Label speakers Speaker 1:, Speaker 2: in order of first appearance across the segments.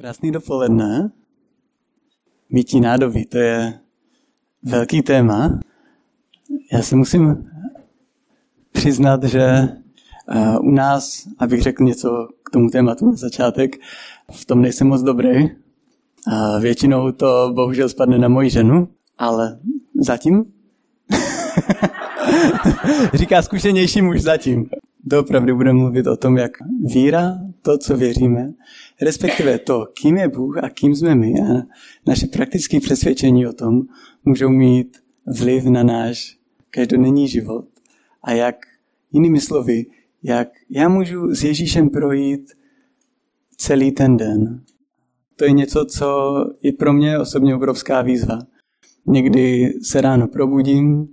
Speaker 1: Krásný dopoledne. Mítí nádobí, to je velký téma. Já se musím přiznat, že eh, u nás, abych řekl něco k tomu tématu na začátek, v tom nejsem moc dobrý. A většinou to bohužel spadne na moji ženu, ale zatím Říká zkušenější muž zatím. Doopravdy budeme mluvit o tom, jak víra, to, co věříme, respektive to, kým je Bůh a kým jsme my a naše praktické přesvědčení o tom můžou mít vliv na náš každodenní život a jak, jinými slovy, jak já můžu s Ježíšem projít celý ten den. To je něco, co je pro mě osobně obrovská výzva. Někdy se ráno probudím,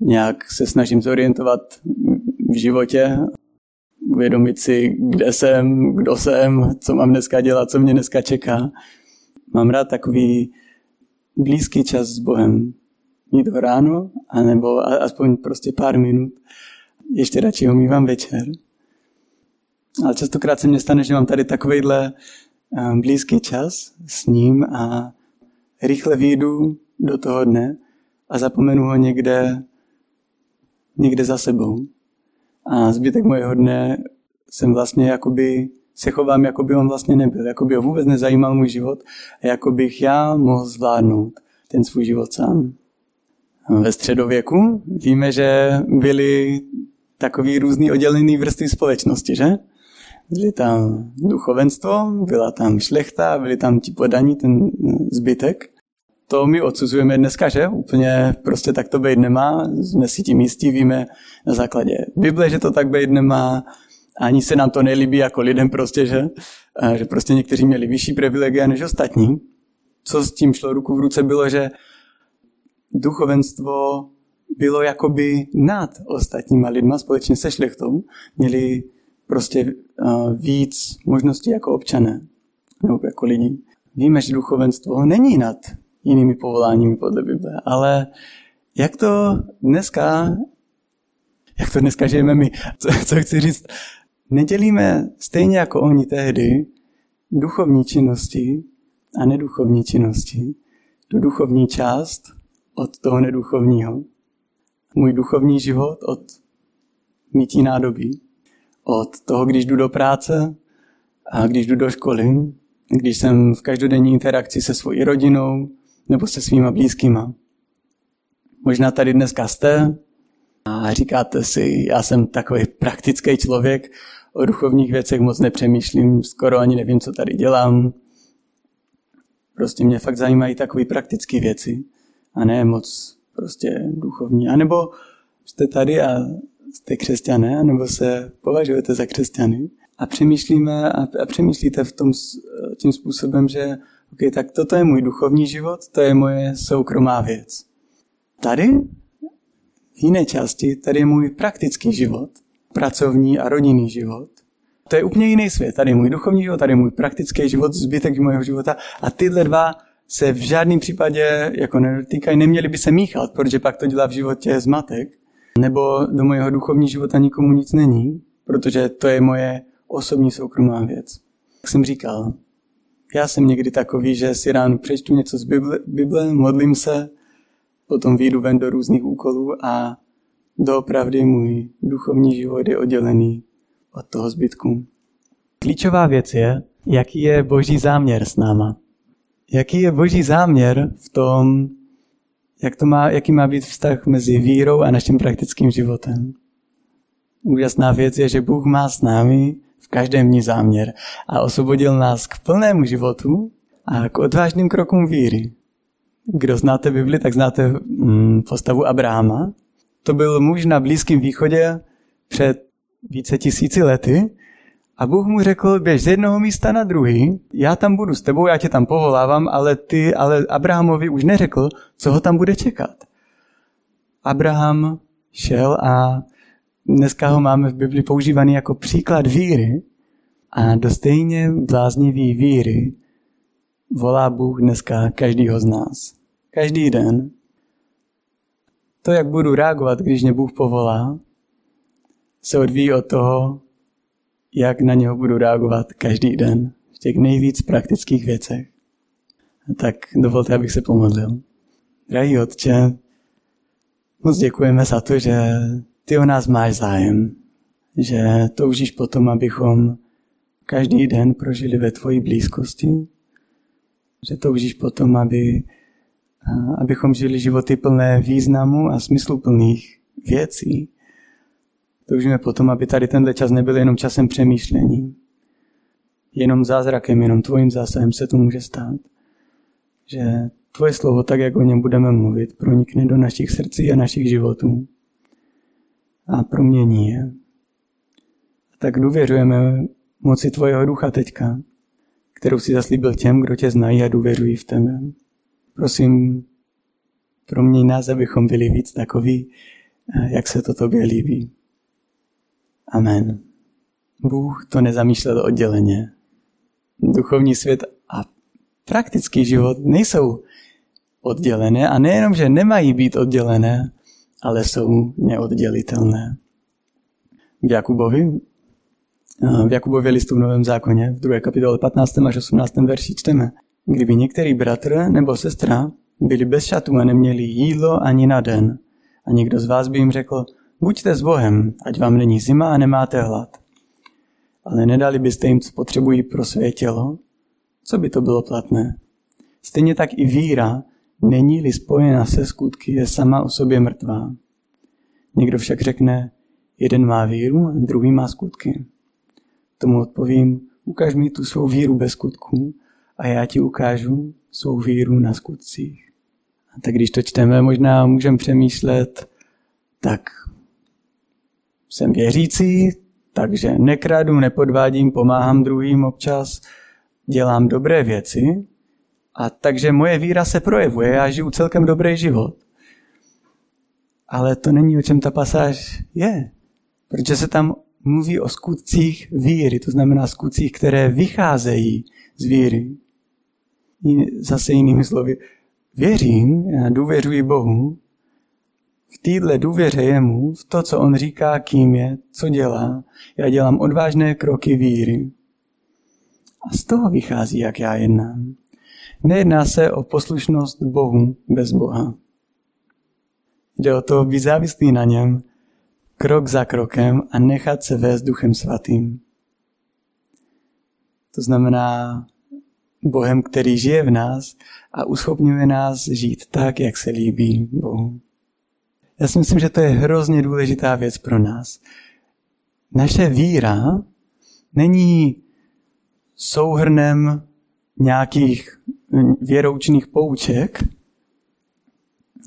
Speaker 1: nějak se snažím zorientovat v životě, uvědomit si, kde jsem, kdo jsem, co mám dneska dělat, co mě dneska čeká. Mám rád takový blízký čas s Bohem. Mít ho ráno, anebo aspoň prostě pár minut. Ještě radši ho mývám večer. Ale častokrát se mně stane, že mám tady takovýhle eh, blízký čas s ním a rychle výjdu do toho dne a zapomenu ho někde, někde za sebou. A zbytek mojeho dne jsem vlastně jakoby se chovám, jako by on vlastně nebyl, jako by ho vůbec nezajímal můj život a jako bych já mohl zvládnout ten svůj život sám. Ve středověku víme, že byly takový různý oddělený vrstvy společnosti, že? Byly tam duchovenstvo, byla tam šlechta, byli tam ti podaní, ten zbytek. To my odsuzujeme dneska, že? Úplně prostě tak to být nemá. Jsme si tím jistí, víme na základě Bible, že to tak být nemá. Ani se nám to nelíbí jako lidem prostě, že? A že prostě někteří měli vyšší privilegia než ostatní. Co s tím šlo ruku v ruce bylo, že duchovenstvo bylo jakoby nad ostatníma lidma společně se šlechtou. Měli prostě víc možností jako občané nebo jako lidi. Víme, že duchovenstvo není nad jinými povoláními podle Bible. Ale jak to dneska, jak to dneska žijeme my, co, co chci říct, nedělíme stejně jako oni tehdy duchovní činnosti a neduchovní činnosti, tu duchovní část od toho neduchovního. Můj duchovní život od mítí nádobí, od toho, když jdu do práce a když jdu do školy, když jsem v každodenní interakci se svojí rodinou, nebo se svýma blízkýma. Možná tady dneska jste a říkáte si, já jsem takový praktický člověk, o duchovních věcech moc nepřemýšlím, skoro ani nevím, co tady dělám. Prostě mě fakt zajímají takové praktické věci a ne moc prostě duchovní. A nebo jste tady a jste křesťané, nebo se považujete za křesťany a přemýšlíme a, a přemýšlíte v tom tím způsobem, že okay, tak toto je můj duchovní život, to je moje soukromá věc. Tady, v jiné části, tady je můj praktický život, pracovní a rodinný život. To je úplně jiný svět. Tady je můj duchovní život, tady je můj praktický život, zbytek mého života a tyhle dva se v žádném případě jako netýkají, neměli by se míchat, protože pak to dělá v životě zmatek. Nebo do mojeho duchovního života nikomu nic není, protože to je moje osobní soukromá věc. Jak jsem říkal, já jsem někdy takový, že si ráno přečtu něco z Bible, Bible modlím se, potom výjdu ven do různých úkolů a doopravdy můj duchovní život je oddělený od toho zbytku. Klíčová věc je, jaký je boží záměr s náma. Jaký je boží záměr v tom, jak to má, jaký má být vztah mezi vírou a naším praktickým životem. Úžasná věc je, že Bůh má s námi v každém dní záměr a osvobodil nás k plnému životu a k odvážným krokům víry. Kdo znáte Bibli, tak znáte mm, postavu Abrahama. To byl muž na Blízkém východě před více tisíci lety a Bůh mu řekl, běž z jednoho místa na druhý, já tam budu s tebou, já tě tam povolávám, ale ty, ale Abrahamovi už neřekl, co ho tam bude čekat. Abraham šel a dneska ho máme v Bibli používaný jako příklad víry a do stejně bláznivý víry volá Bůh dneska každýho z nás. Každý den. To, jak budu reagovat, když mě Bůh povolá, se odvíjí od toho, jak na něho budu reagovat každý den, v těch nejvíc praktických věcech. Tak dovolte, abych se pomodlil. Drahý Otče, moc děkujeme za to, že ty o nás máš zájem, že toužíš potom, abychom každý den prožili ve tvojí blízkosti, že toužíš potom, aby, abychom žili životy plné významu a smysluplných věcí. Toužíme potom, aby tady tenhle čas nebyl jenom časem přemýšlení, jenom zázrakem, jenom tvojím zásahem se to může stát. Že tvoje slovo, tak jak o něm budeme mluvit, pronikne do našich srdcí a našich životů a promění je. Tak důvěřujeme moci tvojeho ducha teďka, kterou si zaslíbil těm, kdo tě znají a důvěřují v tebe. Prosím, proměň nás, abychom byli víc takový, jak se to tobě líbí. Amen. Bůh to nezamýšlel odděleně. Duchovní svět a praktický život nejsou oddělené a nejenom, že nemají být oddělené, ale jsou neoddělitelné. V Jakubovi, v Jakubově listu v Novém zákoně, v 2. kapitole 15. až 18. verši čteme. Kdyby některý bratr nebo sestra byli bez šatů a neměli jídlo ani na den, a někdo z vás by jim řekl, buďte s Bohem, ať vám není zima a nemáte hlad. Ale nedali byste jim, co potřebují pro své tělo, co by to bylo platné? Stejně tak i víra, není-li spojena se skutky, je sama o sobě mrtvá. Někdo však řekne, jeden má víru a druhý má skutky. Tomu odpovím, ukaž mi tu svou víru bez skutků a já ti ukážu svou víru na skutcích. A tak když to čteme, možná můžeme přemýšlet, tak jsem věřící, takže nekradu, nepodvádím, pomáhám druhým občas, dělám dobré věci, a takže moje víra se projevuje, já žiju celkem dobrý život. Ale to není, o čem ta pasáž je. Protože se tam mluví o skutcích víry, to znamená skutcích, které vycházejí z víry. Zase jinými slovy, věřím, já důvěřuji Bohu, v téhle důvěře jemu, v to, co on říká, kým je, co dělá, já dělám odvážné kroky víry. A z toho vychází, jak já jednám. Nejedná se o poslušnost Bohu bez Boha. Jde o to být závislý na něm, krok za krokem a nechat se vést Duchem Svatým. To znamená Bohem, který žije v nás a uschopňuje nás žít tak, jak se líbí Bohu. Já si myslím, že to je hrozně důležitá věc pro nás. Naše víra není souhrnem nějakých věroučných pouček,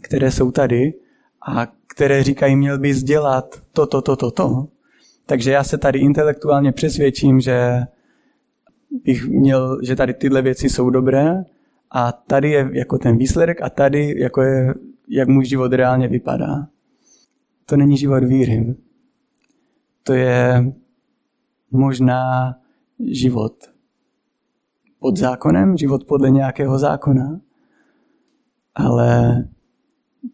Speaker 1: které jsou tady a které říkají, měl bys dělat to, to, to, to, to. Takže já se tady intelektuálně přesvědčím, že bych měl, že tady tyhle věci jsou dobré a tady je jako ten výsledek a tady jako je, jak můj život reálně vypadá. To není život víry. To je možná život pod zákonem, život podle nějakého zákona. Ale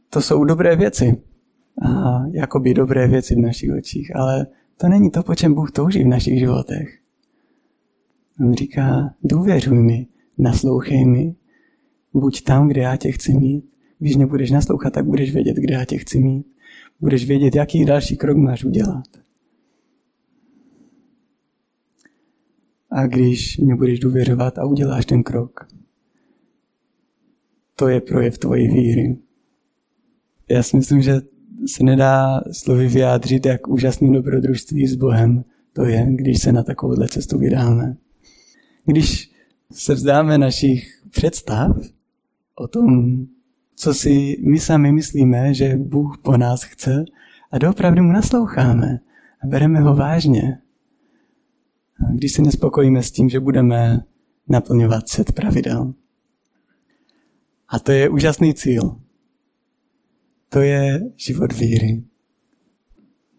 Speaker 1: to jsou dobré věci. A jakoby dobré věci v našich očích. Ale to není to, po čem Bůh touží v našich životech. On říká, důvěřuj mi, naslouchej mi, buď tam, kde já tě chci mít. Když nebudeš naslouchat, tak budeš vědět, kde já tě chci mít. Budeš vědět, jaký další krok máš udělat. A když mě budeš důvěřovat a uděláš ten krok, to je projev tvojí víry. Já si myslím, že se nedá slovy vyjádřit, jak úžasný dobrodružství s Bohem to je, když se na takovouhle cestu vydáme. Když se vzdáme našich představ o tom, co si my sami myslíme, že Bůh po nás chce a doopravdy mu nasloucháme a bereme ho vážně, když se nespokojíme s tím, že budeme naplňovat set pravidel. A to je úžasný cíl. To je život víry.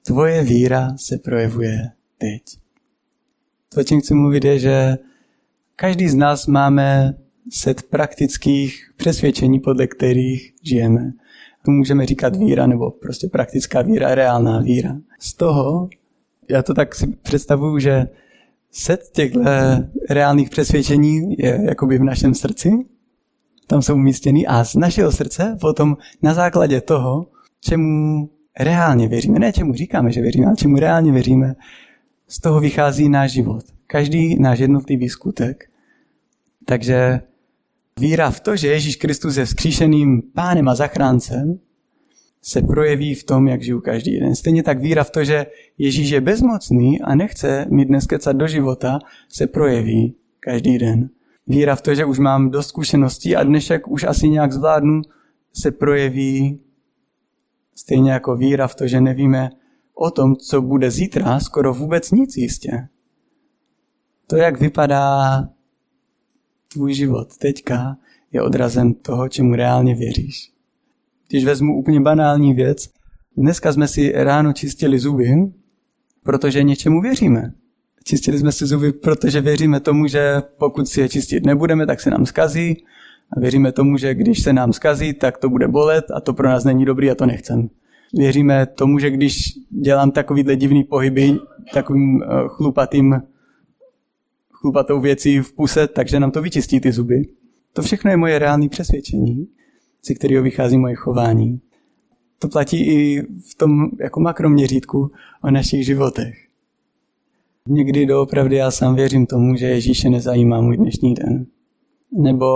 Speaker 1: Tvoje víra se projevuje teď. To, čím chci mluvit, je, že každý z nás máme set praktických přesvědčení, podle kterých žijeme. To můžeme říkat víra, nebo prostě praktická víra, reálná víra. Z toho, já to tak si představuju, že set těchto reálných přesvědčení je jakoby v našem srdci, tam jsou umístěny a z našeho srdce potom na základě toho, čemu reálně věříme, ne čemu říkáme, že věříme, ale čemu reálně věříme, z toho vychází náš život. Každý náš jednotlivý skutek. Takže víra v to, že Ježíš Kristus je vzkříšeným pánem a zachráncem, se projeví v tom, jak žiju každý den. Stejně tak víra v to, že Ježíš je bezmocný a nechce mi dnes kecat do života, se projeví každý den. Víra v to, že už mám dost zkušeností a dnešek už asi nějak zvládnu, se projeví stejně jako víra v to, že nevíme o tom, co bude zítra, skoro vůbec nic jistě. To, jak vypadá tvůj život teďka, je odrazem toho, čemu reálně věříš. Když vezmu úplně banální věc, dneska jsme si ráno čistili zuby, protože něčemu věříme. Čistili jsme si zuby, protože věříme tomu, že pokud si je čistit nebudeme, tak se nám skazí. A věříme tomu, že když se nám skazí, tak to bude bolet a to pro nás není dobrý a to nechcem. Věříme tomu, že když dělám takovýhle divný pohyby takovým eh, chlupatým, chlupatou věcí v puse, takže nám to vyčistí ty zuby. To všechno je moje reálné přesvědčení ze kterého vychází moje chování. To platí i v tom jako makroměřítku o našich životech. Někdy doopravdy já sám věřím tomu, že Ježíše nezajímá můj dnešní den. Nebo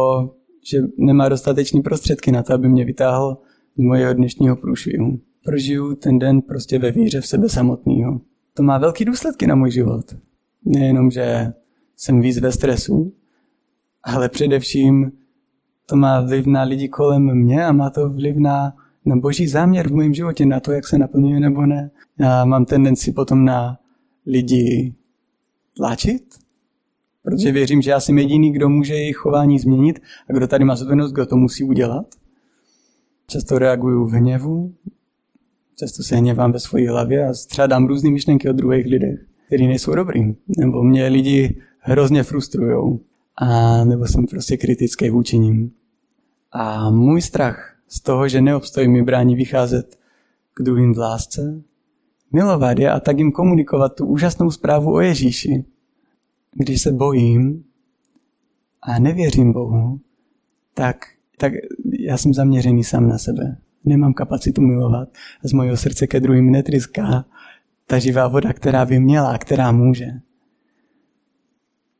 Speaker 1: že nemá dostatečné prostředky na to, aby mě vytáhl z mojeho dnešního průšvihu. Prožiju ten den prostě ve víře v sebe samotného. To má velký důsledky na můj život. Nejenom, že jsem víc ve stresu, ale především to má vliv na lidi kolem mě a má to vliv na, na boží záměr v mém životě, na to, jak se naplňuje nebo ne. Já mám tendenci potom na lidi tlačit, protože věřím, že já jsem jediný, kdo může jejich chování změnit a kdo tady má zodpovědnost, kdo to musí udělat. Často reaguju v hněvu, často se hněvám ve své hlavě a střádám různé myšlenky o druhých lidech, který nejsou dobrý. Nebo mě lidi hrozně frustrujou a nebo jsem prostě kritický vůči ním. A můj strach z toho, že neobstojím, mi brání vycházet k druhým v lásce, milovat je a tak jim komunikovat tu úžasnou zprávu o Ježíši. Když se bojím a nevěřím Bohu, tak, tak já jsem zaměřený sám na sebe. Nemám kapacitu milovat a z mojho srdce ke druhým netryská ta živá voda, která by měla, která může.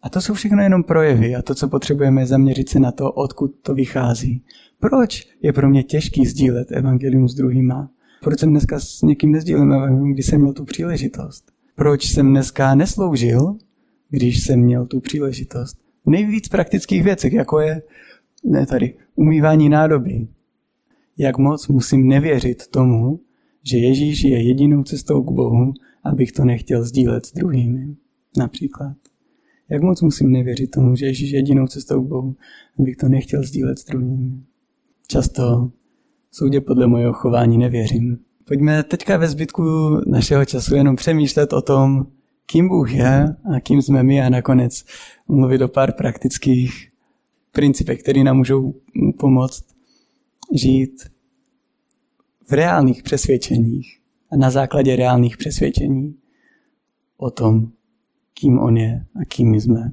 Speaker 1: A to jsou všechno jenom projevy a to, co potřebujeme, je zaměřit se na to, odkud to vychází. Proč je pro mě těžký sdílet evangelium s druhýma? Proč jsem dneska s někým nezdílím evangelium, když jsem měl tu příležitost? Proč jsem dneska nesloužil, když jsem měl tu příležitost? V nejvíc praktických věcech, jako je ne tady, umývání nádoby. Jak moc musím nevěřit tomu, že Ježíš je jedinou cestou k Bohu, abych to nechtěl sdílet s druhými. Například. Jak moc musím nevěřit tomu, že Ježíš je jedinou cestou k Bohu, abych to nechtěl sdílet s druhými. Často soudě podle mojeho chování nevěřím. Pojďme teďka ve zbytku našeho času jenom přemýšlet o tom, kým Bůh je a kým jsme my a nakonec mluvit o pár praktických principech, které nám můžou pomoct žít v reálných přesvědčeních a na základě reálných přesvědčení o tom, kým on je a kým my jsme.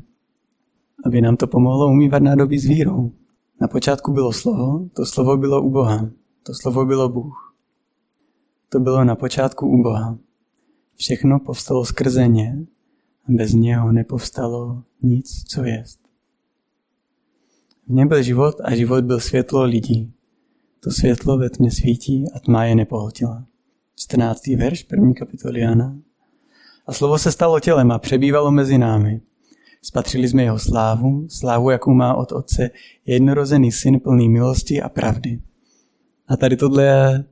Speaker 1: Aby nám to pomohlo umývat nádobí s vírou. Na počátku bylo slovo, to slovo bylo u Boha, to slovo bylo Bůh. To bylo na počátku u Boha. Všechno povstalo skrze ně a bez něho nepovstalo nic, co jest. V něm byl život a život byl světlo lidí. To světlo ve tmě svítí a tma je nepohltila. 14. verš první kapitoly Jana. A slovo se stalo tělem a přebývalo mezi námi. Spatřili jsme jeho slávu, slávu, jakou má od Otce jednorozený syn plný milosti a pravdy. A tady tohle je,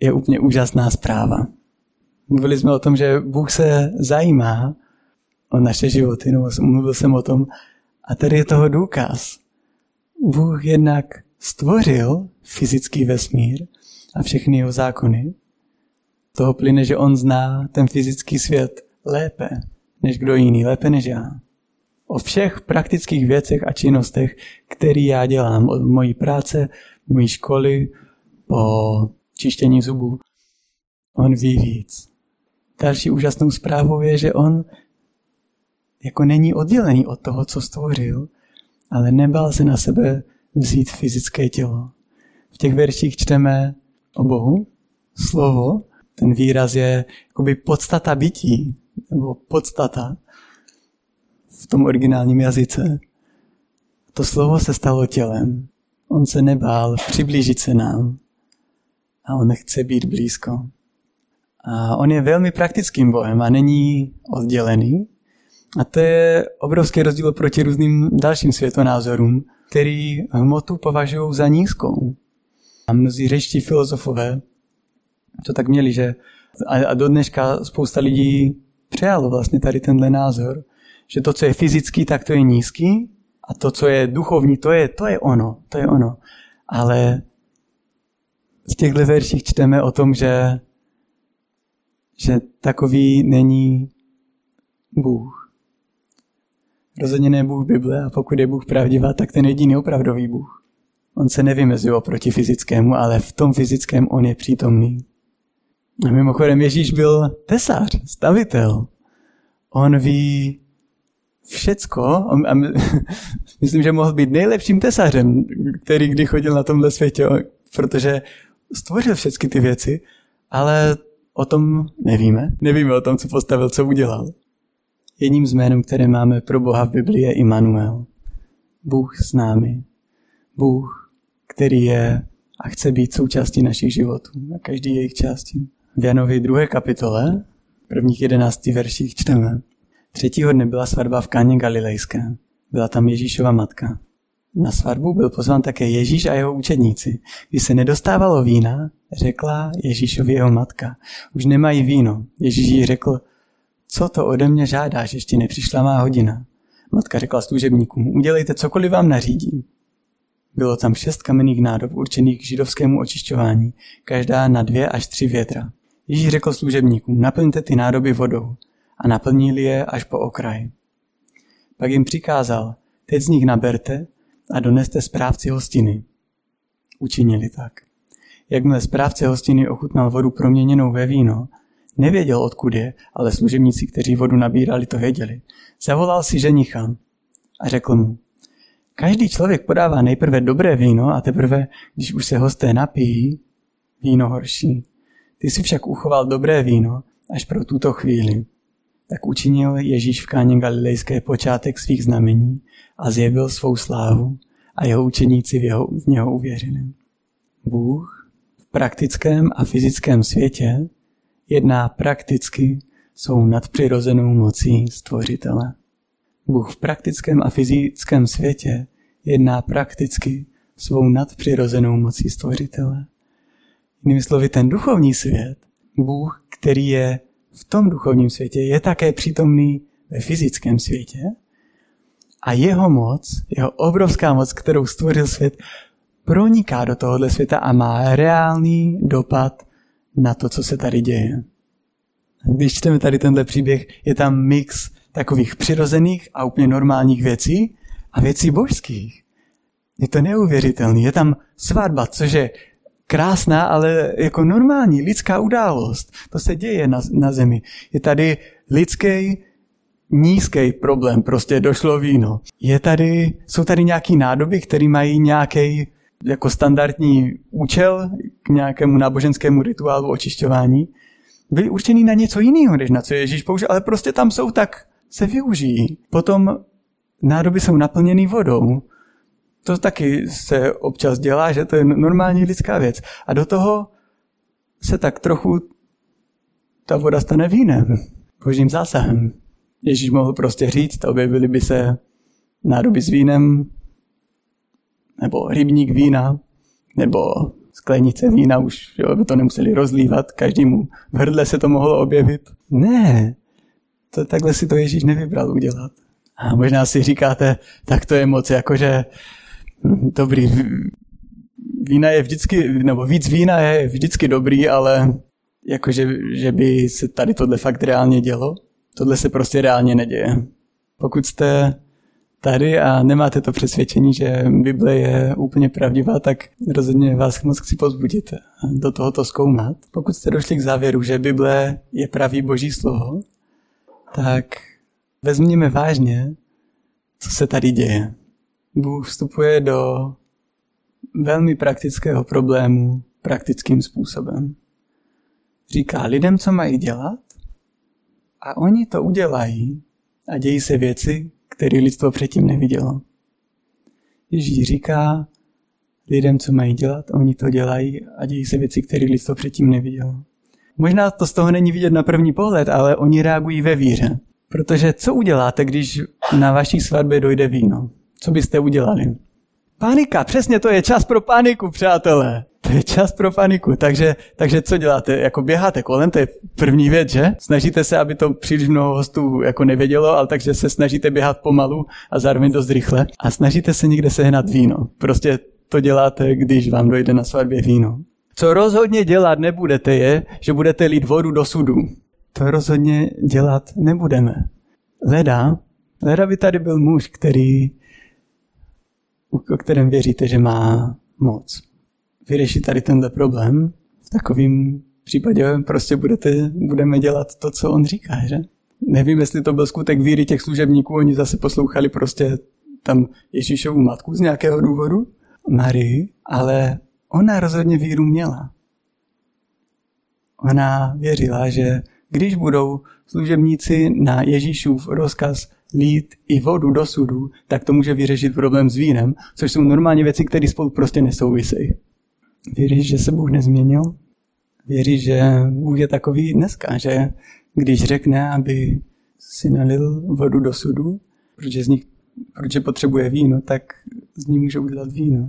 Speaker 1: je úplně úžasná zpráva. Mluvili jsme o tom, že Bůh se zajímá o naše životy, nebo mluvil jsem o tom, a tady je toho důkaz. Bůh jednak stvořil fyzický vesmír a všechny jeho zákony. Toho plyne, že on zná ten fyzický svět lépe než kdo jiný, lépe než já. O všech praktických věcech a činnostech, které já dělám, od mojí práce, mojí školy, po čištění zubů, on ví víc. Další úžasnou zprávou je, že on jako není oddělený od toho, co stvořil, ale nebál se na sebe vzít fyzické tělo. V těch verších čteme o Bohu, slovo, ten výraz je jakoby podstata bytí, nebo podstata v tom originálním jazyce. To slovo se stalo tělem. On se nebál přiblížit se nám a on chce být blízko. A on je velmi praktickým Bohem a není oddělený. A to je obrovský rozdíl proti různým dalším světonázorům, který hmotu považují za nízkou. A mnozí řečtí filozofové to tak měli, že a, a do dneška spousta lidí přijalo vlastně tady tenhle názor, že to, co je fyzický, tak to je nízký a to, co je duchovní, to je, to je ono, to je ono. Ale v těchto verších čteme o tom, že, že takový není Bůh. Rozhodně ne Bůh Bible a pokud je Bůh pravdivá, tak ten jediný opravdový Bůh. On se nevymezuje proti fyzickému, ale v tom fyzickém on je přítomný. A mimochodem Ježíš byl tesař, stavitel. On ví všecko. A myslím, že mohl být nejlepším tesařem, který kdy chodil na tomhle světě, protože stvořil všechny ty věci, ale o tom nevíme. Nevíme o tom, co postavil, co udělal. Jedním z jménů, které máme pro Boha v Biblii, je Immanuel. Bůh s námi. Bůh, který je a chce být součástí našich životů a každý jejich částí. V Janovi druhé kapitole, prvních jedenácti verších čteme. Třetího dne byla svatba v Káně Galilejské. Byla tam Ježíšova matka. Na svatbu byl pozván také Ježíš a jeho učedníci. Když se nedostávalo vína, řekla Ježíšovi jeho matka. Už nemají víno. Ježíš jí řekl, co to ode mě žádáš, ještě nepřišla má hodina. Matka řekla služebníkům, udělejte cokoliv vám nařídí. Bylo tam šest kamenných nádob určených k židovskému očišťování, každá na dvě až tři větra. Ježíš řekl služebníkům, naplňte ty nádoby vodou a naplnili je až po okraj. Pak jim přikázal, teď z nich naberte a doneste správci hostiny. Učinili tak. Jakmile správce hostiny ochutnal vodu proměněnou ve víno, nevěděl, odkud je, ale služebníci, kteří vodu nabírali, to věděli. Zavolal si ženicha a řekl mu, každý člověk podává nejprve dobré víno a teprve, když už se hosté napijí, víno horší. Ty si však uchoval dobré víno až pro tuto chvíli. Tak učinil Ježíš v káně Galilejské počátek svých znamení a zjevil svou slávu a jeho učeníci v, jeho, v něho uvěřili. Bůh v praktickém a fyzickém světě jedná prakticky svou nadpřirozenou mocí stvořitele. Bůh v praktickém a fyzickém světě jedná prakticky svou nadpřirozenou mocí stvořitele. Jinými slovy, ten duchovní svět, Bůh, který je v tom duchovním světě, je také přítomný ve fyzickém světě a jeho moc, jeho obrovská moc, kterou stvořil svět, proniká do tohohle světa a má reálný dopad na to, co se tady děje. Když čteme tady tenhle příběh, je tam mix takových přirozených a úplně normálních věcí a věcí božských. Je to neuvěřitelný. Je tam svatba, což je krásná, ale jako normální lidská událost. To se děje na, na zemi. Je tady lidský nízký problém, prostě došlo víno. Je tady, jsou tady nějaký nádoby, které mají nějaký jako standardní účel k nějakému náboženskému rituálu očišťování. Byly určený na něco jiného, než na co Ježíš použil, ale prostě tam jsou tak, se využijí. Potom nádoby jsou naplněny vodou. To taky se občas dělá, že to je normální lidská věc. A do toho se tak trochu ta voda stane vínem, božím zásahem. Ježíš mohl prostě říct, objevili by se nádoby s vínem, nebo rybník vína, nebo sklenice vína, už jo, by to nemuseli rozlívat, každému v hrdle se to mohlo objevit. Ne, to, takhle si to Ježíš nevybral udělat. A možná si říkáte, tak to je moc jakože dobrý, vína je vždycky, nebo víc vína je vždycky dobrý, ale jakože že by se tady tohle fakt reálně dělo. Tohle se prostě reálně neděje. Pokud jste tady a nemáte to přesvědčení, že Bible je úplně pravdivá, tak rozhodně vás moc chci pozbudit do tohoto zkoumat. Pokud jste došli k závěru, že Bible je pravý boží slovo, tak vezměme vážně, co se tady děje. Bůh vstupuje do velmi praktického problému praktickým způsobem. Říká lidem, co mají dělat a oni to udělají a dějí se věci, které lidstvo předtím nevidělo. Ježíš říká lidem, co mají dělat, oni to dělají a dějí se věci, které lidstvo předtím nevidělo. Možná to z toho není vidět na první pohled, ale oni reagují ve víře. Protože co uděláte, když na vaší svatbě dojde víno? Co byste udělali? Panika, přesně to je čas pro paniku, přátelé. To je čas pro paniku. Takže, takže co děláte? Jako běháte kolem, to je první věc, že? Snažíte se, aby to příliš mnoho hostů jako nevědělo, ale takže se snažíte běhat pomalu a zároveň dost rychle. A snažíte se někde sehnat víno. Prostě to děláte, když vám dojde na svatbě víno. Co rozhodně dělat nebudete je, že budete lít vodu do sudu. To rozhodně dělat nebudeme. Leda, leda by tady byl muž, který, o kterém věříte, že má moc. Vyřešit tady tenhle problém, v takovém případě prostě budete, budeme dělat to, co on říká, že? Nevím, jestli to byl skutek víry těch služebníků, oni zase poslouchali prostě tam Ježíšovu matku z nějakého důvodu, Marii, ale ona rozhodně víru měla. Ona věřila, že když budou služebníci na Ježíšův rozkaz lít i vodu do sudu, tak to může vyřešit problém s vínem, což jsou normálně věci, které spolu prostě nesouvisejí. Věříš, že se Bůh nezměnil? Věříš, že Bůh je takový dneska, že když řekne, aby si nalil vodu do sudu, protože z nich, protože potřebuje víno, tak z ní může udělat víno.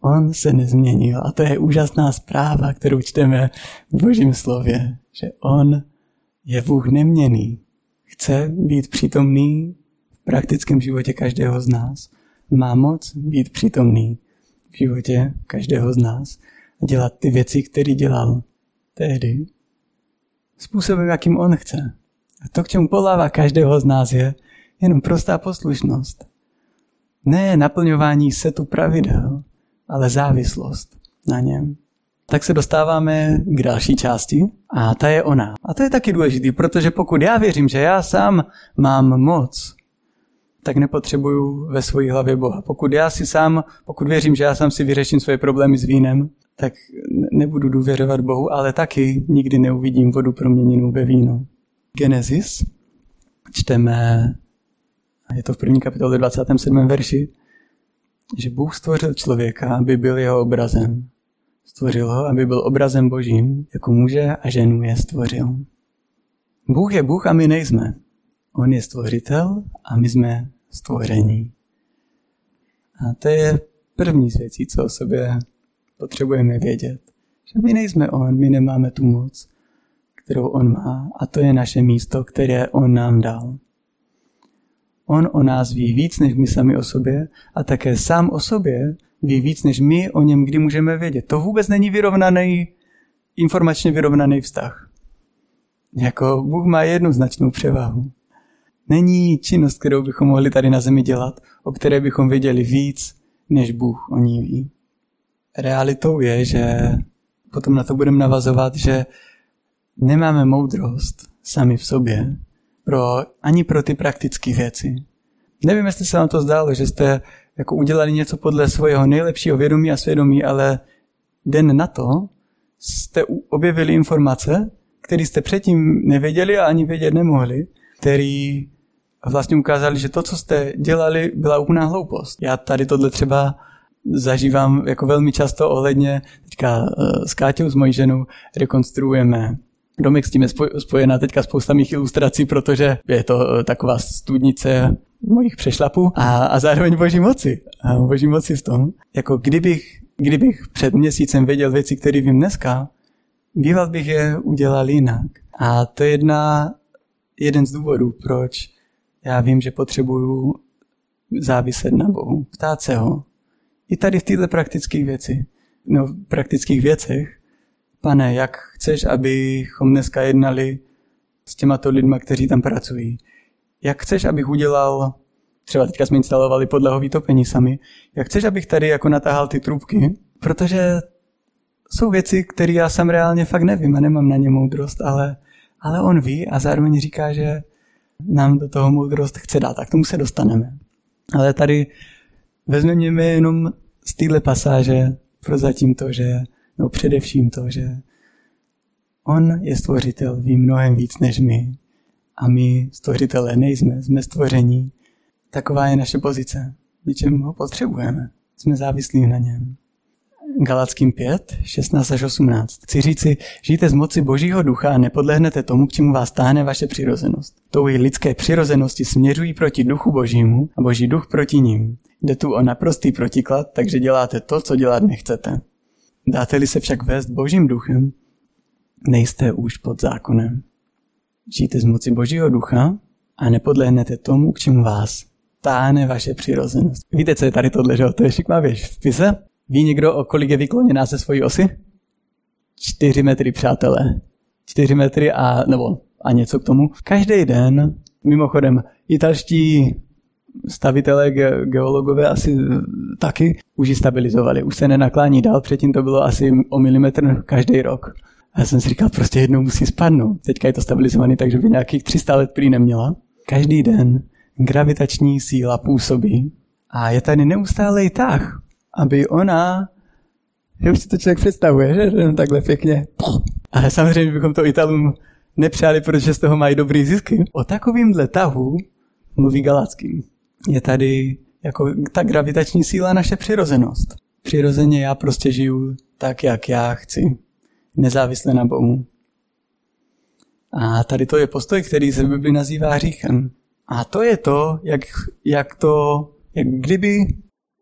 Speaker 1: On se nezměnil a to je úžasná zpráva, kterou čteme v Božím slově, že on je Bůh neměný. Chce být přítomný praktickém životě každého z nás. Má moc být přítomný v životě každého z nás a dělat ty věci, které dělal tehdy, způsobem, jakým on chce. A to, k čemu polává každého z nás, je jenom prostá poslušnost. Ne naplňování setu pravidel, ale závislost na něm. Tak se dostáváme k další části a ta je ona. A to je taky důležitý, protože pokud já věřím, že já sám mám moc, tak nepotřebuju ve své hlavě Boha. Pokud já si sám, pokud věřím, že já sám si vyřeším svoje problémy s vínem, tak nebudu důvěřovat Bohu, ale taky nikdy neuvidím vodu proměněnou ve víno. Genesis čteme, je to v první kapitole 27. verši, že Bůh stvořil člověka, aby byl jeho obrazem. Stvořil ho, aby byl obrazem božím, jako muže a ženu je stvořil. Bůh je Bůh a my nejsme. On je stvořitel a my jsme stvoření. A to je první z věcí, co o sobě potřebujeme vědět. Že my nejsme On, my nemáme tu moc, kterou On má a to je naše místo, které On nám dal. On o nás ví víc, než my sami o sobě a také sám o sobě ví víc, než my o něm kdy můžeme vědět. To vůbec není vyrovnaný, informačně vyrovnaný vztah. Jako Bůh má jednu značnou převahu. Není činnost, kterou bychom mohli tady na zemi dělat, o které bychom věděli víc, než Bůh o ní ví. Realitou je, že potom na to budeme navazovat, že nemáme moudrost sami v sobě, pro, ani pro ty praktické věci. Nevím, jestli se vám to zdálo, že jste jako udělali něco podle svého nejlepšího vědomí a svědomí, ale den na to jste objevili informace, které jste předtím nevěděli a ani vědět nemohli, který vlastně ukázali, že to, co jste dělali, byla úplná hloupost. Já tady tohle třeba zažívám jako velmi často ohledně, teďka eh, s Káťou, s mojí ženou, rekonstruujeme domek s tím je spojená teďka spousta mých ilustrací, protože je to eh, taková studnice mojich přešlapů a, a zároveň boží moci. A boží moci v tom, jako kdybych, kdybych před měsícem věděl věci, které vím dneska, býval bych je udělal jinak. A to je jedna, jeden z důvodů, proč já vím, že potřebuju záviset na Bohu, ptát se ho. I tady v této praktických věci, no, praktických věcech, pane, jak chceš, abychom dneska jednali s těmato lidma, kteří tam pracují? Jak chceš, abych udělal, třeba teďka jsme instalovali podlahový topení sami, jak chceš, abych tady jako natáhal ty trubky? Protože jsou věci, které já sám reálně fakt nevím a nemám na ně moudrost, ale, ale on ví a zároveň říká, že nám do toho moudrost chce dát. Tak tomu se dostaneme. Ale tady vezmeme jenom z téhle pasáže prozatím to, že, no především to, že on je stvořitel, ví mnohem víc než my. A my stvořitelé nejsme, jsme stvoření. Taková je naše pozice. Něčem ho potřebujeme. Jsme závislí na něm. Galackým 5, 16 až 18. Chci říci, žijte z moci Božího ducha a nepodlehnete tomu, k čemu vás táhne vaše přirozenost. Touhy lidské přirozenosti směřují proti duchu Božímu a Boží duch proti ním. Jde tu o naprostý protiklad, takže děláte to, co dělat nechcete. Dáte-li se však vést Božím duchem, nejste už pod zákonem. Žijte z moci Božího ducha a nepodlehnete tomu, k čemu vás táhne vaše přirozenost. Víte, co je tady tohle, že? To je šikmavěž v pise. Ví někdo, o kolik je vykloněná se svojí osy? Čtyři metry, přátelé. Čtyři metry a, nebo a něco k tomu. Každý den, mimochodem, italští stavitelé, ge- geologové asi taky už ji stabilizovali. Už se nenaklání dál, předtím to bylo asi o milimetr každý rok. A já jsem si říkal, prostě jednou musí spadnout. Teďka je to stabilizovaný, takže by nějakých 300 let prý neměla. Každý den gravitační síla působí a je tady neustálej tah, aby ona, že už si to člověk představuje, že, že takhle pěkně. Ale samozřejmě bychom to Italům nepřáli, protože z toho mají dobrý zisky. O takovýmhle tahu mluví Galacký. Je tady jako ta gravitační síla naše přirozenost. Přirozeně já prostě žiju tak, jak já chci. Nezávisle na Bohu. A tady to je postoj, který se v Bibli nazývá hříchem. A to je to, jak, jak to, jak kdyby,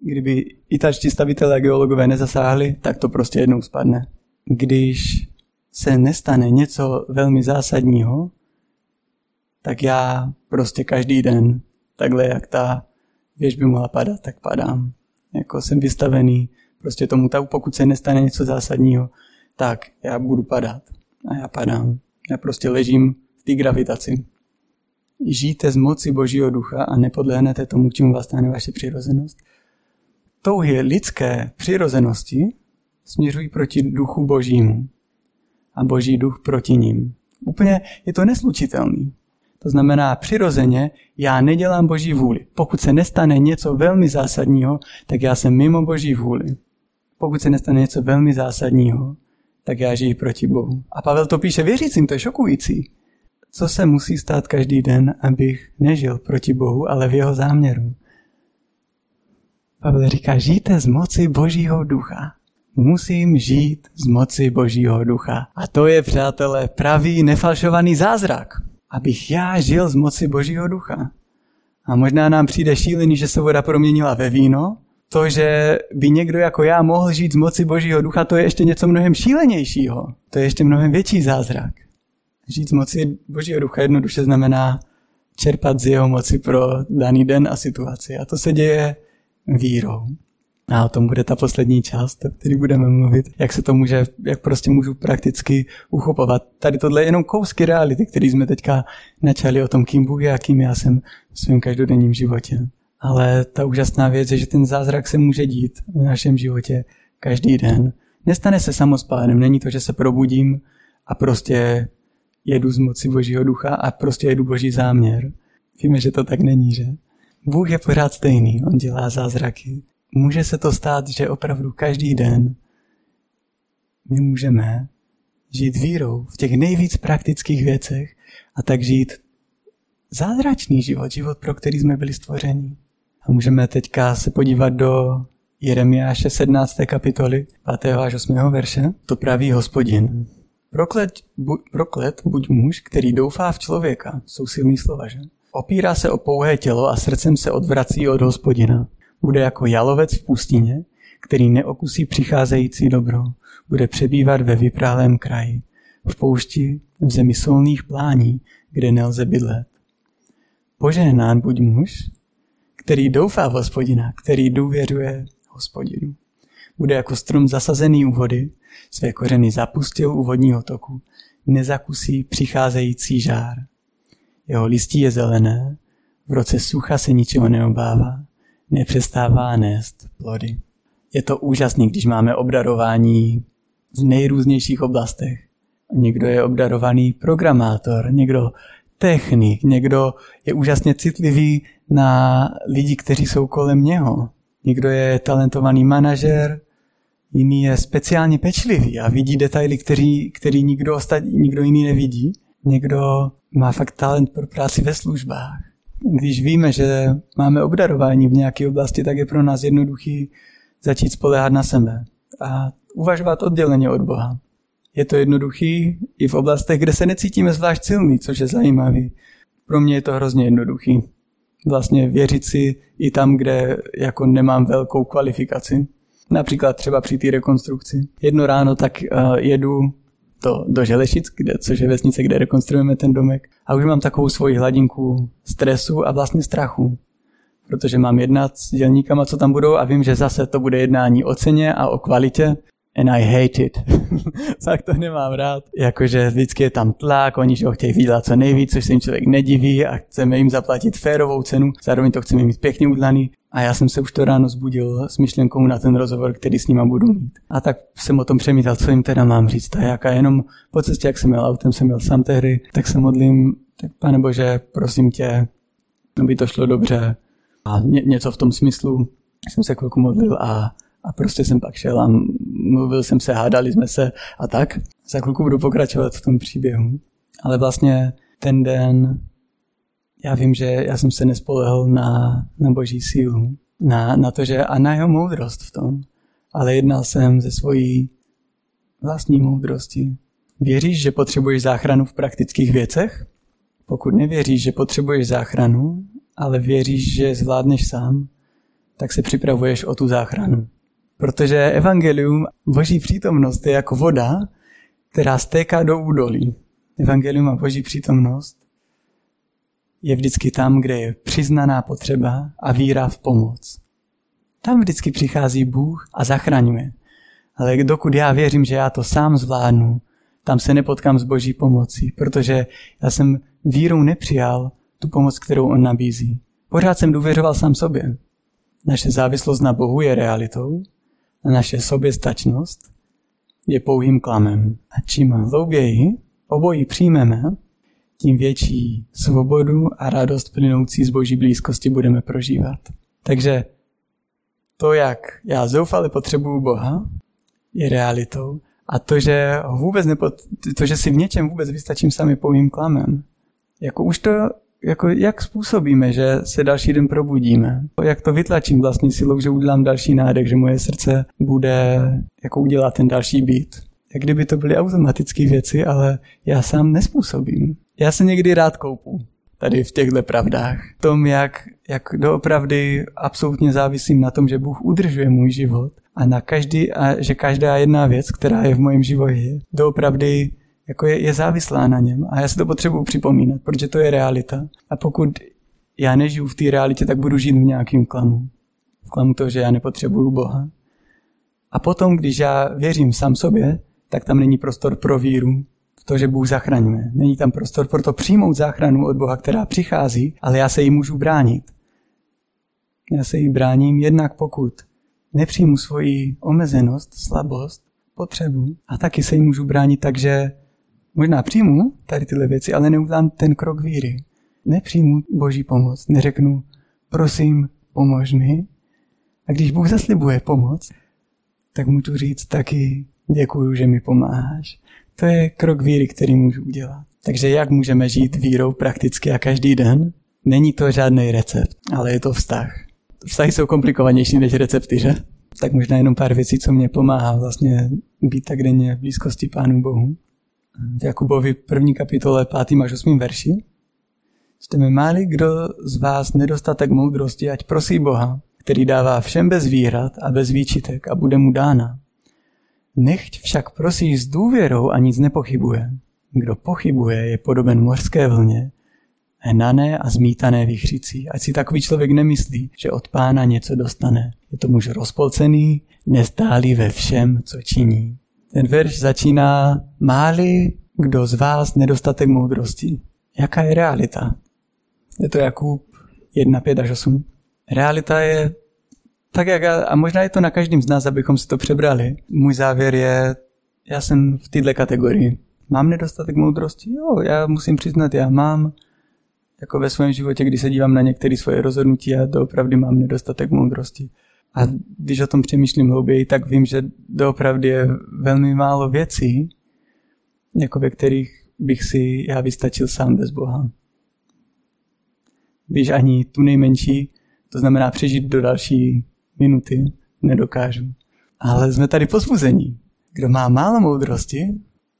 Speaker 1: kdyby italští stavitelé a geologové nezasáhli, tak to prostě jednou spadne. Když se nestane něco velmi zásadního, tak já prostě každý den, takhle jak ta věž by mohla padat, tak padám. Jako jsem vystavený prostě tomu tak, pokud se nestane něco zásadního, tak já budu padat. A já padám. Já prostě ležím v té gravitaci. Žijte z moci Božího ducha a nepodlehnete tomu, čemu vás stane vaše přirozenost. Touhy lidské přirozenosti směřují proti duchu Božímu a Boží duch proti ním. Úplně je to neslučitelný. To znamená, přirozeně já nedělám Boží vůli. Pokud se nestane něco velmi zásadního, tak já jsem mimo Boží vůli. Pokud se nestane něco velmi zásadního, tak já žiji proti Bohu. A Pavel to píše věřícím, to je šokující. Co se musí stát každý den, abych nežil proti Bohu, ale v jeho záměru? Pavel říká, žijte z moci Božího ducha. Musím žít z moci Božího ducha. A to je, přátelé, pravý nefalšovaný zázrak. Abych já žil z moci Božího ducha. A možná nám přijde šílený, že se voda proměnila ve víno. To, že by někdo jako já mohl žít z moci Božího ducha, to je ještě něco mnohem šílenějšího. To je ještě mnohem větší zázrak. Žít z moci Božího ducha jednoduše znamená čerpat z jeho moci pro daný den a situaci. A to se děje vírou. A o tom bude ta poslední část, o který budeme mluvit, jak se to může, jak prostě můžu prakticky uchopovat. Tady tohle je jenom kousky reality, který jsme teďka načali o tom, kým Bůh je a kým já jsem v svém každodenním životě. Ale ta úžasná věc je, že ten zázrak se může dít v našem životě každý den. Nestane se samospádem, není to, že se probudím a prostě jedu z moci Božího ducha a prostě jedu Boží záměr. Víme, že to tak není, že? Bůh je pořád stejný, on dělá zázraky. Může se to stát, že opravdu každý den my můžeme žít vírou v těch nejvíc praktických věcech a tak žít zázračný život, život, pro který jsme byli stvořeni. A můžeme teďka se podívat do Jeremiáše 17. kapitoly 5. až 8. verše. To praví hospodin. Proklet, bu, proklet buď muž, který doufá v člověka. Jsou silný slova, že? Opírá se o pouhé tělo a srdcem se odvrací od hospodina. Bude jako jalovec v pustině, který neokusí přicházející dobro. Bude přebývat ve vyprálém kraji, v poušti, v zemi solných plání, kde nelze bydlet. Požehnán buď muž, který doufá v hospodina, který důvěřuje hospodinu. Bude jako strom zasazený u vody, své kořeny zapustil u vodního toku, nezakusí přicházející žár. Jeho listí je zelené, v roce sucha se ničeho neobává, nepřestává nést plody. Je to úžasný, když máme obdarování v nejrůznějších oblastech. Někdo je obdarovaný programátor, někdo technik, někdo je úžasně citlivý na lidi, kteří jsou kolem něho. Někdo je talentovaný manažer, jiný je speciálně pečlivý a vidí detaily, který, který nikdo, ostatní, nikdo jiný nevidí. Někdo má fakt talent pro práci ve službách. Když víme, že máme obdarování v nějaké oblasti, tak je pro nás jednoduchý začít spolehat na sebe a uvažovat odděleně od Boha. Je to jednoduchý i v oblastech, kde se necítíme zvlášť silný, což je zajímavý. Pro mě je to hrozně jednoduchý. Vlastně věřit si i tam, kde jako nemám velkou kvalifikaci. Například třeba při té rekonstrukci. Jedno ráno tak uh, jedu to do Želešic, kde, což je vesnice, kde rekonstruujeme ten domek. A už mám takovou svoji hladinku stresu a vlastně strachu. Protože mám jednat s dělníkama, co tam budou a vím, že zase to bude jednání o ceně a o kvalitě and I hate it. tak to nemám rád. Jakože vždycky je tam tlak, oni ho chtějí vydělat co nejvíc, což se jim člověk nediví a chceme jim zaplatit férovou cenu, zároveň to chceme mít pěkně udlaný. A já jsem se už to ráno zbudil s myšlenkou na ten rozhovor, který s nima budu mít. A tak jsem o tom přemýšlel, co jim teda mám říct. A jaká jenom po cestě, jak jsem měl autem, jsem měl sám tehdy, tak se modlím, tak pane Bože, prosím tě, aby to šlo dobře. A ně, něco v tom smyslu jsem se chvilku modlil a a prostě jsem pak šel a mluvil jsem se, hádali jsme se a tak. Za chvilku budu pokračovat v tom příběhu. Ale vlastně ten den, já vím, že já jsem se nespolehl na, na boží sílu, na, na to, že a na jeho moudrost v tom, ale jednal jsem ze svojí vlastní moudrosti. Věříš, že potřebuješ záchranu v praktických věcech? Pokud nevěříš, že potřebuješ záchranu, ale věříš, že zvládneš sám, tak se připravuješ o tu záchranu. Protože evangelium, boží přítomnost je jako voda, která stéká do údolí. Evangelium a boží přítomnost je vždycky tam, kde je přiznaná potřeba a víra v pomoc. Tam vždycky přichází Bůh a zachraňuje. Ale dokud já věřím, že já to sám zvládnu, tam se nepotkám s boží pomocí, protože já jsem vírou nepřijal tu pomoc, kterou on nabízí. Pořád jsem důvěřoval sám sobě. Naše závislost na Bohu je realitou, a naše soběstačnost je pouhým klamem. A čím hlouběji obojí přijmeme, tím větší svobodu a radost plynoucí z boží blízkosti budeme prožívat. Takže to, jak já zoufale potřebuju Boha, je realitou. A to, že, vůbec nepot, to, že si v něčem vůbec vystačím sami pouhým klamem, jako už to jako jak způsobíme, že se další den probudíme? Jak to vytlačím vlastní silou, že udělám další nádech, že moje srdce bude jako udělat ten další být? Jak kdyby to byly automatické věci, ale já sám nespůsobím. Já se někdy rád koupu tady v těchto pravdách. V tom, jak, jak doopravdy absolutně závisím na tom, že Bůh udržuje můj život a na každý, a že každá jedna věc, která je v mém životě, doopravdy jako je, je závislá na něm a já si to potřebuji připomínat, protože to je realita. A pokud já nežiju v té realitě, tak budu žít v nějakém klamu. V klamu toho, že já nepotřebuju Boha. A potom, když já věřím sám sobě, tak tam není prostor pro víru, v to, že Bůh zachraňuje. Není tam prostor pro to přijmout záchranu od Boha, která přichází, ale já se jí můžu bránit. Já se jí bráním jednak pokud nepřijmu svoji omezenost, slabost, potřebu a taky se jí můžu bránit tak, že Možná přijmu tady tyhle věci, ale neudělám ten krok víry. Nepřijmu boží pomoc, neřeknu, prosím, pomož mi. A když Bůh zaslibuje pomoc, tak můžu říct taky, děkuju, že mi pomáháš. To je krok víry, který můžu udělat. Takže jak můžeme žít vírou prakticky a každý den? Není to žádný recept, ale je to vztah. Vztahy jsou komplikovanější než recepty, že? Tak možná jenom pár věcí, co mě pomáhá vlastně být tak denně v blízkosti Pánu Bohu v Jakubovi první kapitole 5. až 8. verši. Čteme, máli kdo z vás nedostatek moudrosti, ať prosí Boha, který dává všem bez výhrad a bez výčitek a bude mu dána. Nechť však prosí s důvěrou a nic nepochybuje. Kdo pochybuje, je podoben mořské vlně, hnané a zmítané vychřicí. Ať si takový člověk nemyslí, že od pána něco dostane. Je to muž rozpolcený, nestálý ve všem, co činí. Ten verš začíná, máli kdo z vás nedostatek moudrosti. Jaká je realita? Je to Jakub 1, 5 až 8. Realita je tak, jak já, a možná je to na každém z nás, abychom si to přebrali. Můj závěr je, já jsem v této kategorii. Mám nedostatek moudrosti? Jo, já musím přiznat, já mám. jako ve svém životě, když se dívám na některé svoje rozhodnutí a doopravdy mám nedostatek moudrosti. A když o tom přemýšlím hlouběji, tak vím, že doopravdy je velmi málo věcí, jako ve kterých bych si já vystačil sám bez Boha. Když ani tu nejmenší, to znamená přežít do další minuty, nedokážu. Ale jsme tady pozbuzení. Kdo má málo moudrosti,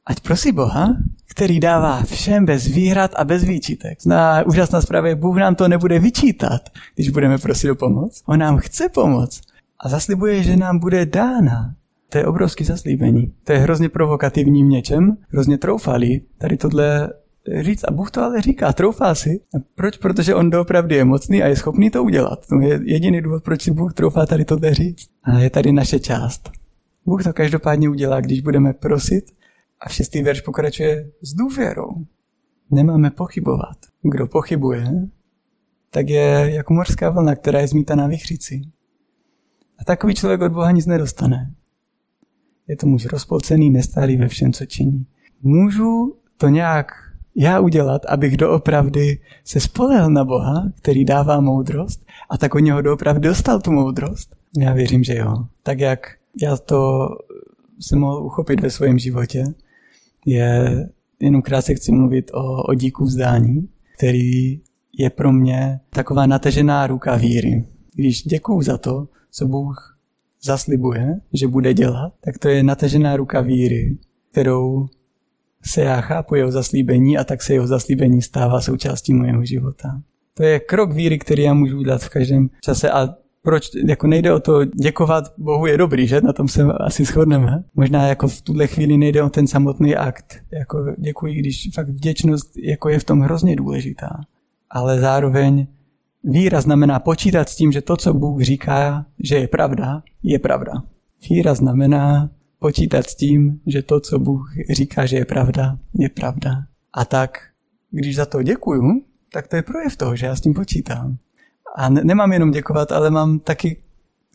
Speaker 1: ať prosí Boha, který dává všem bez výhrad a bez výčitek. Zná úžasná zpráva je, Bůh nám to nebude vyčítat, když budeme prosit o pomoc. On nám chce pomoct a zaslibuje, že nám bude dána. To je obrovský zaslíbení. To je hrozně provokativní v něčem, hrozně troufalý. Tady tohle říct a Bůh to ale říká, troufá si. Proč? Protože on doopravdy je mocný a je schopný to udělat. To je jediný důvod, proč si Bůh troufá tady tohle říct. A je tady naše část. Bůh to každopádně udělá, když budeme prosit a šestý verš pokračuje s důvěrou. Nemáme pochybovat. Kdo pochybuje, tak je jako mořská vlna, která je zmítaná vychřici. A takový člověk od Boha nic nedostane. Je to muž rozpolcený, nestálý ve všem, co činí. Můžu to nějak já udělat, abych doopravdy se spolehal na Boha, který dává moudrost a tak od něho doopravdy dostal tu moudrost? Já věřím, že jo. Tak jak já to se mohl uchopit ve svém životě, je jenom krátce chci mluvit o, o díku vzdání, který je pro mě taková natažená ruka víry. Když děkuju za to, co Bůh zaslibuje, že bude dělat, tak to je natažená ruka víry, kterou se já chápu jeho zaslíbení a tak se jeho zaslíbení stává součástí mojeho života. To je krok víry, který já můžu udělat v každém čase a proč, jako nejde o to děkovat Bohu je dobrý, že? Na tom se asi shodneme. Možná jako v tuhle chvíli nejde o ten samotný akt. Jako děkuji, když fakt vděčnost jako je v tom hrozně důležitá. Ale zároveň víra znamená počítat s tím, že to, co Bůh říká, že je pravda, je pravda. Víra znamená počítat s tím, že to, co Bůh říká, že je pravda, je pravda. A tak, když za to děkuju, tak to je projev toho, že já s tím počítám. A ne- nemám jenom děkovat, ale mám taky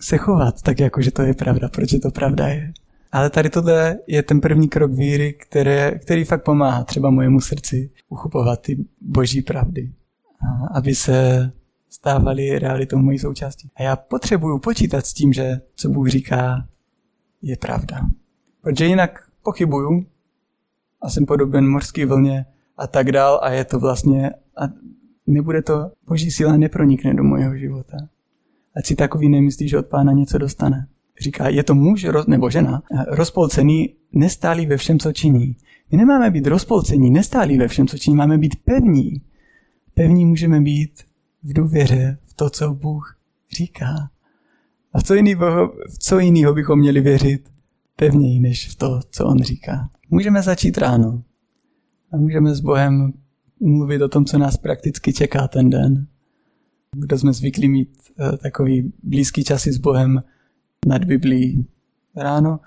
Speaker 1: se chovat tak, jako že to je pravda, protože to pravda je. Ale tady tohle je ten první krok víry, které, který fakt pomáhá třeba mojemu srdci uchopovat ty boží pravdy. A aby se stávaly realitou mojí součástí. A já potřebuju počítat s tím, že co Bůh říká, je pravda. Protože jinak pochybuju a jsem podoben mořské vlně a tak dál a je to vlastně, a nebude to, boží síla nepronikne do mojeho života. Ať si takový nemyslí, že od pána něco dostane. Říká, je to muž nebo žena, rozpolcený, nestálý ve všem, co činí. My nemáme být rozpolcení, nestálí ve všem, co činí, máme být pevní. Pevní můžeme být v důvěře v to, co Bůh říká. A co, v co jiného bychom měli věřit pevněji, než v to, co on říká. Můžeme začít ráno a můžeme s Bohem mluvit o tom, co nás prakticky čeká ten den. Kdo jsme zvyklí mít uh, takový blízký časy s Bohem nad Biblí ráno,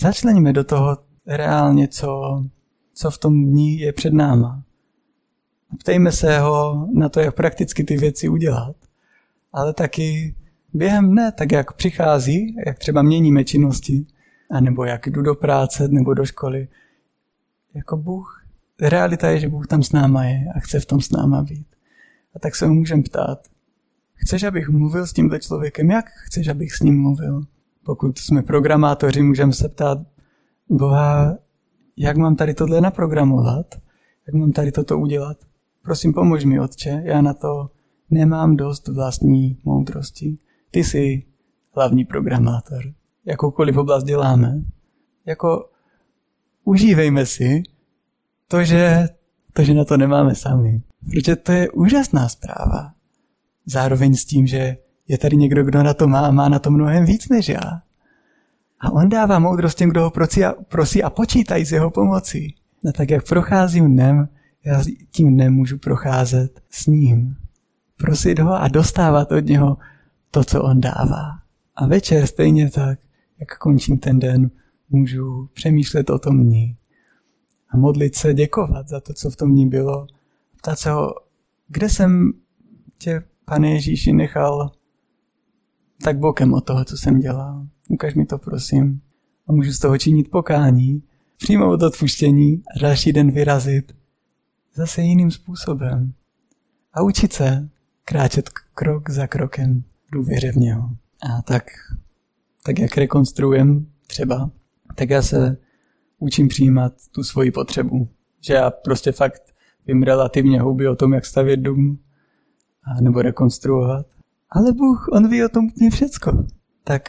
Speaker 1: začleníme do toho reálně, co, co v tom dní je před náma. Ptejme se ho na to, jak prakticky ty věci udělat, ale taky během dne, tak jak přichází, jak třeba měníme činnosti, anebo jak jdu do práce nebo do školy, jako Bůh, realita je, že Bůh tam s náma je a chce v tom s náma být. A tak se ho můžeme ptát, chceš, abych mluvil s tímhle člověkem? Jak chceš, abych s ním mluvil? Pokud jsme programátoři, můžeme se ptát, Boha, jak mám tady tohle naprogramovat? Jak mám tady toto udělat? Prosím, pomož mi, Otče, já na to nemám dost vlastní moudrosti. Ty jsi hlavní programátor. Jakoukoliv oblast děláme. Jako užívejme si to, že, to, že na to nemáme sami. Protože to je úžasná zpráva. Zároveň s tím, že je tady někdo, kdo na to má a má na to mnohem víc než já. A on dává moudrost těm, kdo ho prosí a, prosí a počítají s jeho pomocí. No tak jak procházím dnem, já tím nemůžu procházet s ním. Prosit ho a dostávat od něho to, co on dává. A večer stejně tak, jak končím ten den, můžu přemýšlet o tom dní a modlit se, děkovat za to, co v tom dní bylo. Ptát se ho, kde jsem tě, pane Ježíši, nechal tak bokem od toho, co jsem dělal. Ukaž mi to, prosím. A můžu z toho činit pokání, přijmout odpuštění a další den vyrazit zase jiným způsobem. a učit se kráčet krok za krokem důvěře v něho. A tak, tak jak rekonstruujem třeba, tak já se učím přijímat tu svoji potřebu. Že já prostě fakt vím relativně houby o tom, jak stavět dům a nebo rekonstruovat. Ale Bůh, on ví o tom úplně všecko. Tak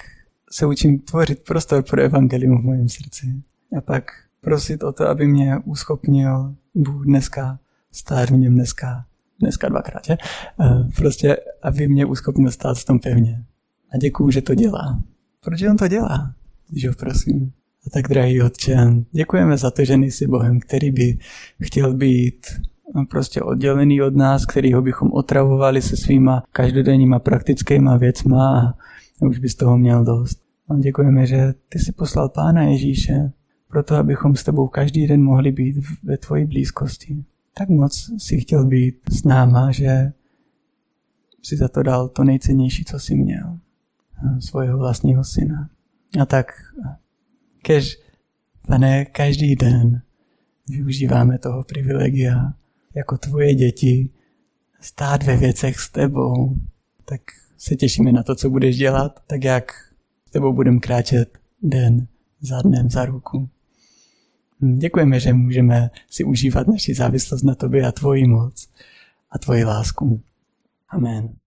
Speaker 1: se učím tvořit prostor pro evangelium v mém srdci. A pak prosit o to, aby mě uschopnil Bůh dneska stát v něm dneska, dneska dvakrát, že? Prostě, aby mě uschopnil stát v tom pevně. A děkuju, že to dělá. Proč on to dělá? Když ho prosím. A tak, drahý otče, děkujeme za to, že nejsi Bohem, který by chtěl být prostě oddělený od nás, kterýho bychom otravovali se svýma každodenníma praktickýma věcma a už bys toho měl dost. A děkujeme, že ty jsi poslal Pána Ježíše, proto abychom s tebou každý den mohli být ve tvoji blízkosti. Tak moc si chtěl být s náma, že si za to dal to nejcennější, co jsi měl. Svojho vlastního syna. A tak, kež, pane, každý den využíváme toho privilegia jako tvoje děti stát ve věcech s tebou. Tak se těšíme na to, co budeš dělat, tak jak s tebou budeme kráčet den za dnem za ruku. Děkujeme, že můžeme si užívat naši závislost na tobě a tvoji moc a tvoji lásku. Amen.